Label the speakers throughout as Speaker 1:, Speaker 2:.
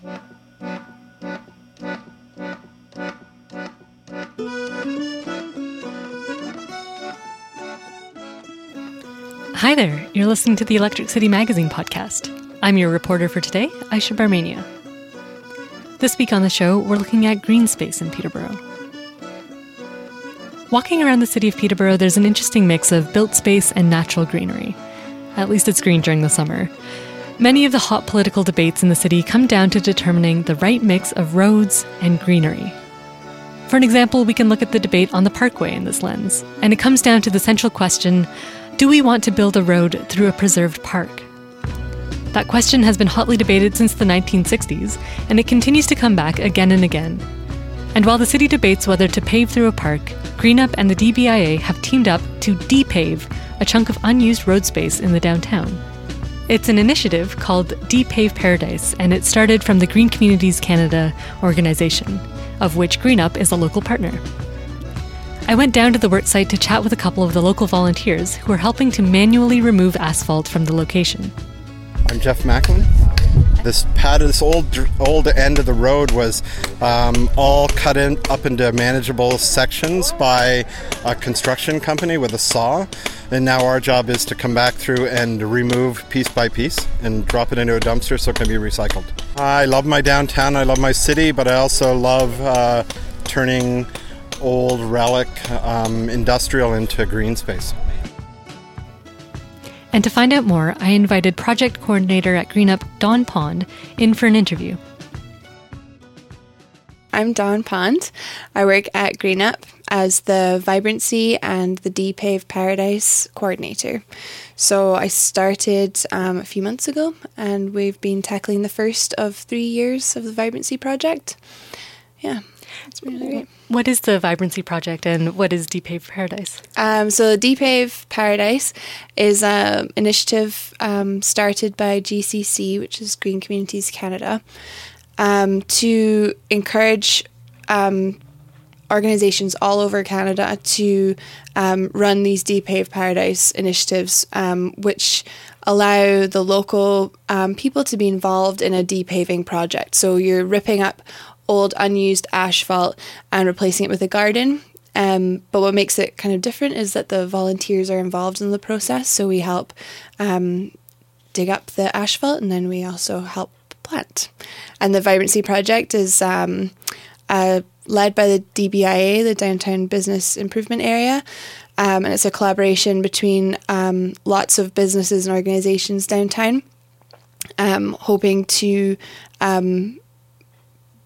Speaker 1: Hi there, you're listening to the Electric City Magazine podcast. I'm your reporter for today, Aisha Barmania. This week on the show, we're looking at green space in Peterborough. Walking around the city of Peterborough, there's an interesting mix of built space and natural greenery. At least it's green during the summer. Many of the hot political debates in the city come down to determining the right mix of roads and greenery. For an example, we can look at the debate on the Parkway in this lens, and it comes down to the central question do we want to build a road through a preserved park? That question has been hotly debated since the 1960s, and it continues to come back again and again. And while the city debates whether to pave through a park, Greenup and the DBIA have teamed up to depave a chunk of unused road space in the downtown. It's an initiative called Depave Paradise, and it started from the Green Communities Canada organization, of which Greenup is a local partner. I went down to the work site to chat with a couple of the local volunteers who are helping to manually remove asphalt from the location.
Speaker 2: I'm Jeff Macklin. This pad, this old old end of the road was um, all cut in up into manageable sections by a construction company with a saw, and now our job is to come back through and remove piece by piece and drop it into a dumpster so it can be recycled. I love my downtown. I love my city, but I also love uh, turning old relic um, industrial into green space.
Speaker 1: And to find out more, I invited project coordinator at Greenup, Dawn Pond, in for an interview.
Speaker 3: I'm Dawn Pond. I work at Greenup as the Vibrancy and the Depave Paradise coordinator. So I started um, a few months ago, and we've been tackling the first of three years of the Vibrancy project. Yeah, it's really great.
Speaker 1: What is the Vibrancy Project and what is Depave Paradise?
Speaker 3: Um, so, Depave Paradise is an initiative um, started by GCC, which is Green Communities Canada, um, to encourage um, organizations all over Canada to um, run these Depave Paradise initiatives, um, which allow the local people to be involved in a depaving project. So, you're ripping up old unused asphalt and replacing it with a garden. Um, but what makes it kind of different is that the volunteers are involved in the process. So we help um, dig up the asphalt and then we also help plant. And the Vibrancy Project is um, uh, led by the DBIA, the Downtown Business Improvement Area. Um, and it's a collaboration between um, lots of businesses and organizations downtown, um, hoping to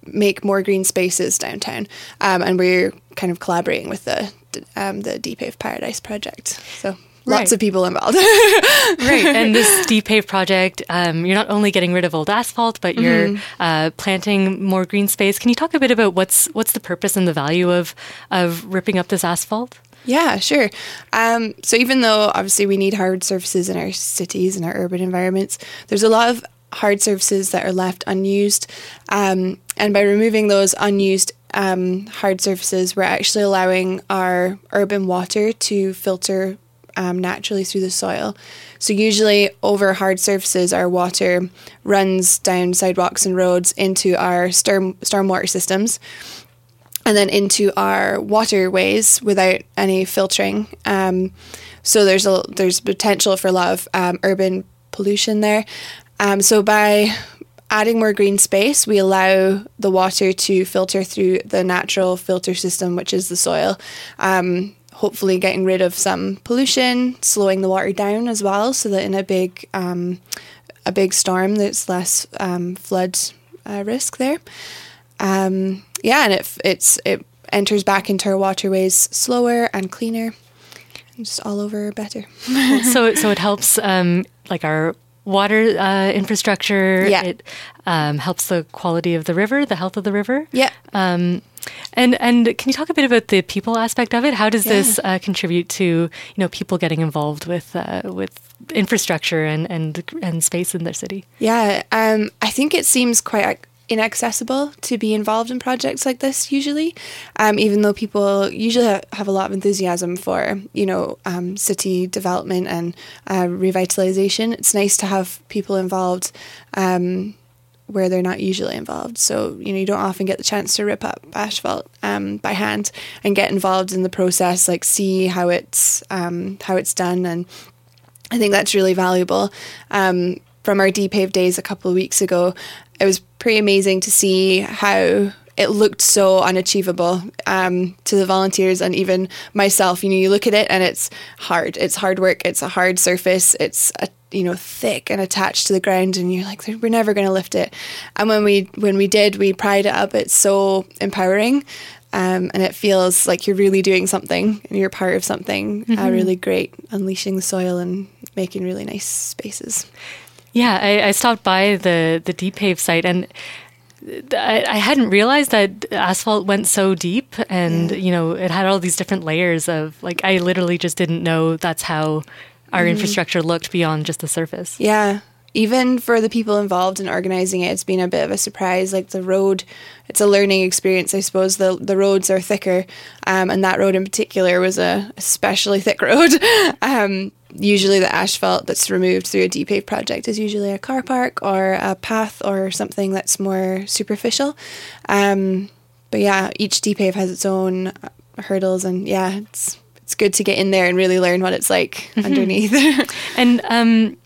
Speaker 3: make more green spaces downtown. Um, and we're kind of collaborating with the um, the Depave Paradise project. So lots right. of people involved.
Speaker 1: right. And this Depave project, um, you're not only getting rid of old asphalt, but you're mm-hmm. uh, planting more green space. Can you talk a bit about what's what's the purpose and the value of of ripping up this asphalt?
Speaker 3: Yeah, sure. Um, so even though obviously we need hard surfaces in our cities and our urban environments, there's a lot of hard surfaces that are left unused. Um, and by removing those unused um, hard surfaces, we're actually allowing our urban water to filter um, naturally through the soil. So, usually, over hard surfaces, our water runs down sidewalks and roads into our storm stormwater systems and then into our waterways without any filtering. Um, so there's a there's potential for a lot of um, urban pollution there. Um, so by adding more green space, we allow the water to filter through the natural filter system, which is the soil. Um, hopefully, getting rid of some pollution, slowing the water down as well, so that in a big um, a big storm, there's less um, flood uh, risk there. Um, yeah, and it it's it enters back into our waterways slower and cleaner, and just all over better.
Speaker 1: so so it helps um, like our water uh, infrastructure.
Speaker 3: Yeah.
Speaker 1: It um, helps the quality of the river, the health of the river.
Speaker 3: Yeah.
Speaker 1: And and can you talk a bit about the people aspect of it? How does yeah. this uh, contribute to you know people getting involved with uh, with infrastructure and and and space in their city?
Speaker 3: Yeah, um, I think it seems quite inaccessible to be involved in projects like this usually um, even though people usually have a lot of enthusiasm for you know um, city development and uh, revitalization it's nice to have people involved um, where they're not usually involved. So you know you don't often get the chance to rip up asphalt um, by hand and get involved in the process, like see how it's um, how it's done, and I think that's really valuable. Um, from our Depave days a couple of weeks ago, it was pretty amazing to see how it looked so unachievable um, to the volunteers and even myself. You know, you look at it and it's hard. It's hard work. It's a hard surface. It's a, you know thick and attached to the ground, and you're like, we're never going to lift it. And when we when we did, we pried it up. It's so empowering. Um, and it feels like you're really doing something and you're part of something uh, mm-hmm. uh, really great, unleashing the soil and making really nice spaces.
Speaker 1: Yeah, I, I stopped by the the Depave site and I, I, hadn't realized that asphalt went so deep and yeah. you know it had all these different layers of like i literally just didn't know that's how our mm-hmm. infrastructure looked beyond just the surface.
Speaker 3: Yeah. Even for the people involved in organizing it it's been a bit of a surprise. Like the road it's a learning experience i suppose. The the roads are thicker. Um, and that road in particular was a especially thick road. Um, usually the asphalt that's removed through a Depave project is usually a car park or a path or something that's more superficial. Um, but yeah, each Depave has its own hurdles, and yeah, it's it's good to get in there and really learn what it's like mm-hmm. underneath.
Speaker 1: and um,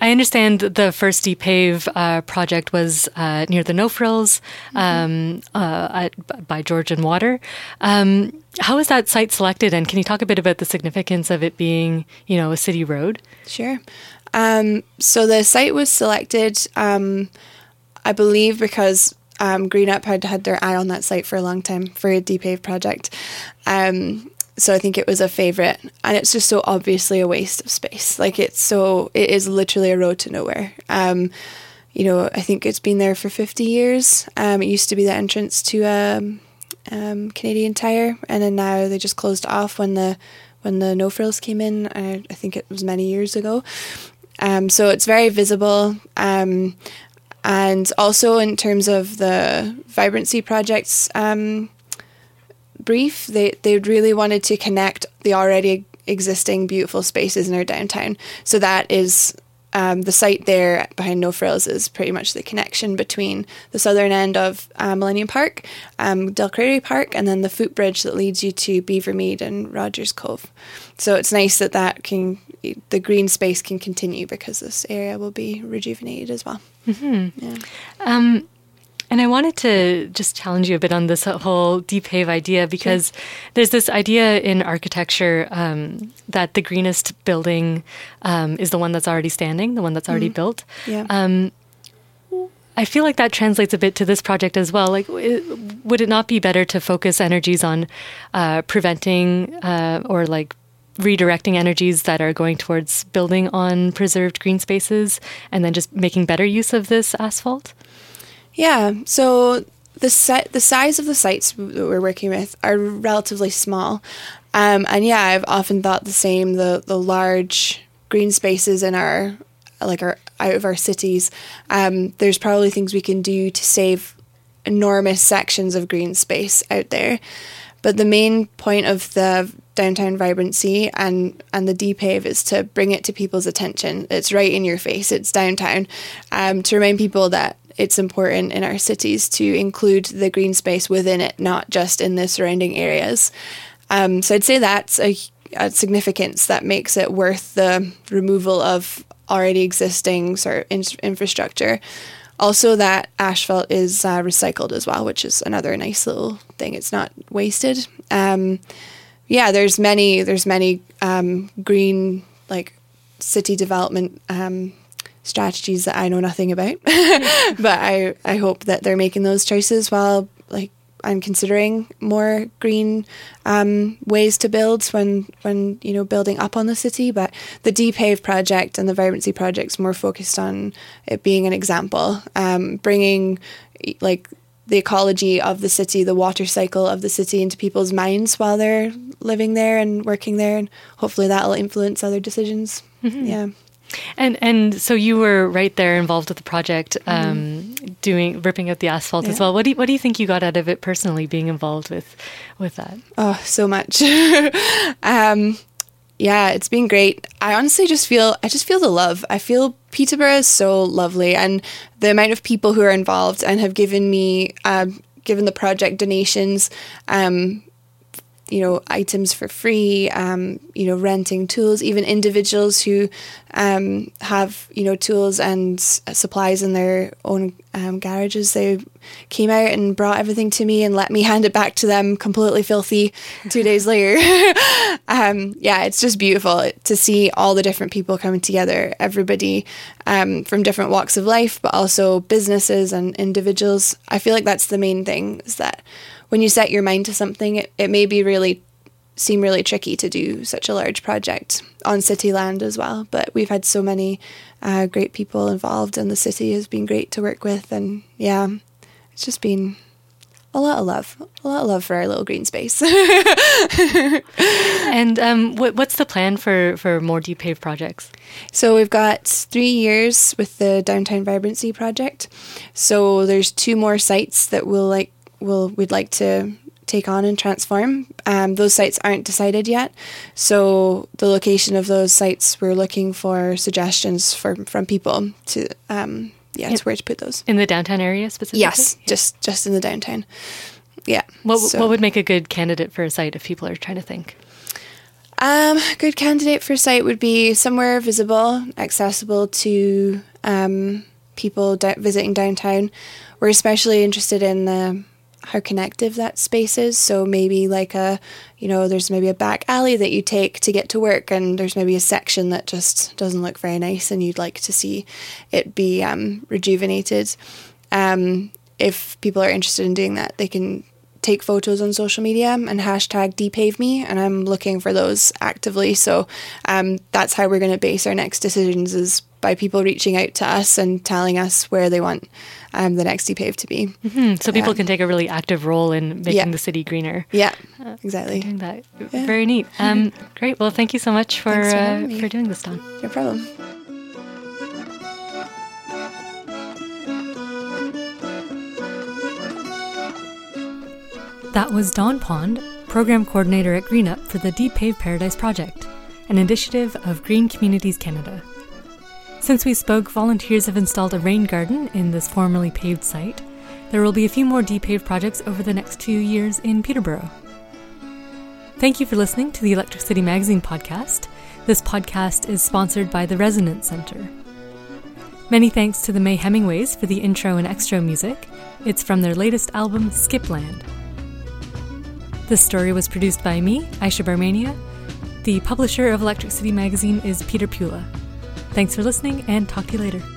Speaker 1: I understand the first Depave uh, project was uh, near the No Frills mm-hmm. um, uh, at, by George and Water. Um, how was that site selected, and can you talk a bit about the significance of it being, you know, a city road?
Speaker 3: Sure. Um, so the site was selected, um, I believe, because um, Greenup had had their eye on that site for a long time for a Depave project. Um, so I think it was a favorite, and it's just so obviously a waste of space. Like it's so it is literally a road to nowhere. Um, you know, I think it's been there for fifty years. Um, it used to be the entrance to um, um, Canadian Tire, and then now they just closed off when the when the no frills came in. I, I think it was many years ago. Um, so it's very visible. Um, and also in terms of the vibrancy projects um, brief, they they really wanted to connect the already existing beautiful spaces in our downtown. So that is um, the site there behind No Frills is pretty much the connection between the southern end of uh, Millennium Park, um, Del Crary Park, and then the footbridge that leads you to Beavermead and Rogers Cove. So it's nice that that can the green space can continue because this area will be rejuvenated as well.
Speaker 1: Mm-hmm. Yeah. Um, and I wanted to just challenge you a bit on this whole Depave idea because sure. there's this idea in architecture um, that the greenest building um, is the one that's already standing, the one that's already mm-hmm. built.
Speaker 3: Yeah. Um,
Speaker 1: I feel like that translates a bit to this project as well. Like, would it not be better to focus energies on uh, preventing uh, or like redirecting energies that are going towards building on preserved green spaces and then just making better use of this asphalt?
Speaker 3: Yeah. So the set, the size of the sites that we're working with are relatively small, um, and yeah, I've often thought the same. The the large green spaces in our like our out of our cities, um, there's probably things we can do to save enormous sections of green space out there. But the main point of the downtown vibrancy and and the Depave is to bring it to people's attention. It's right in your face. It's downtown, um, to remind people that it's important in our cities to include the green space within it, not just in the surrounding areas. Um, so I'd say that's a, a, significance that makes it worth the removal of already existing sort of in- infrastructure. Also, that asphalt is uh, recycled as well, which is another nice little thing. It's not wasted. Um, yeah, there's many there's many um, green like city development um, strategies that I know nothing about. but I, I hope that they're making those choices while like I'm considering more green um, ways to build when when you know building up on the city. But the Depave project and the Vibrancy project's more focused on it being an example, um, bringing like the ecology of the city, the water cycle of the city into people's minds while they're living there and working there, and hopefully that will influence other decisions. Mm-hmm. Yeah.
Speaker 1: And and so you were right there involved with the project, um, mm-hmm. doing ripping out the asphalt yeah. as well. What do you, what do you think you got out of it personally, being involved with with that?
Speaker 3: Oh, so much. um, yeah, it's been great. I honestly just feel I just feel the love. I feel Peterborough is so lovely, and the amount of people who are involved and have given me, uh, given the project donations, um, you know, items for free, um, you know, renting tools, even individuals who um, have, you know, tools and supplies in their own um, garages. They came out and brought everything to me and let me hand it back to them completely filthy two days later. Um, yeah, it's just beautiful to see all the different people coming together, everybody um, from different walks of life, but also businesses and individuals. I feel like that's the main thing is that when you set your mind to something, it, it may be really seem really tricky to do such a large project on city land as well. But we've had so many uh, great people involved, and the city has been great to work with. And yeah, it's just been a lot of love, a lot of love for our little green space.
Speaker 1: and um, what, what's the plan for, for more Depave projects?
Speaker 3: So we've got three years with the downtown vibrancy project. So there's two more sites that we'll like will we'd like to take on and transform. Um, those sites aren't decided yet, so the location of those sites we're looking for suggestions from from people to um, yeah, to where to put those
Speaker 1: in the downtown area specifically.
Speaker 3: Yes, yeah. just just in the downtown. Yeah.
Speaker 1: What so. what would make a good candidate for a site if people are trying to think?
Speaker 3: Um, good candidate for site would be somewhere visible, accessible to um, people da- visiting downtown. We're especially interested in the how connective that space is. So maybe like a, you know, there's maybe a back alley that you take to get to work, and there's maybe a section that just doesn't look very nice, and you'd like to see it be um, rejuvenated. Um, if people are interested in doing that, they can take photos on social media and hashtag dpaveme and i'm looking for those actively so um, that's how we're going to base our next decisions is by people reaching out to us and telling us where they want um, the next Depave to be
Speaker 1: mm-hmm. so people can take a really active role in making yeah. the city greener
Speaker 3: yeah uh, exactly
Speaker 1: doing that yeah. very neat um, great well thank you so much for, for, uh, for doing this Dawn.
Speaker 3: no problem
Speaker 1: That was Dawn Pond, Program Coordinator at GreenUp for the Depave Paradise Project, an initiative of Green Communities Canada. Since we spoke, volunteers have installed a rain garden in this formerly paved site. There will be a few more Depave projects over the next two years in Peterborough. Thank you for listening to the Electric City Magazine podcast. This podcast is sponsored by the Resonance Center. Many thanks to the Mayhemingways for the intro and extra music. It's from their latest album, Skipland. This story was produced by me, Aisha Barmania. The publisher of Electric City Magazine is Peter Pula. Thanks for listening and talk to you later.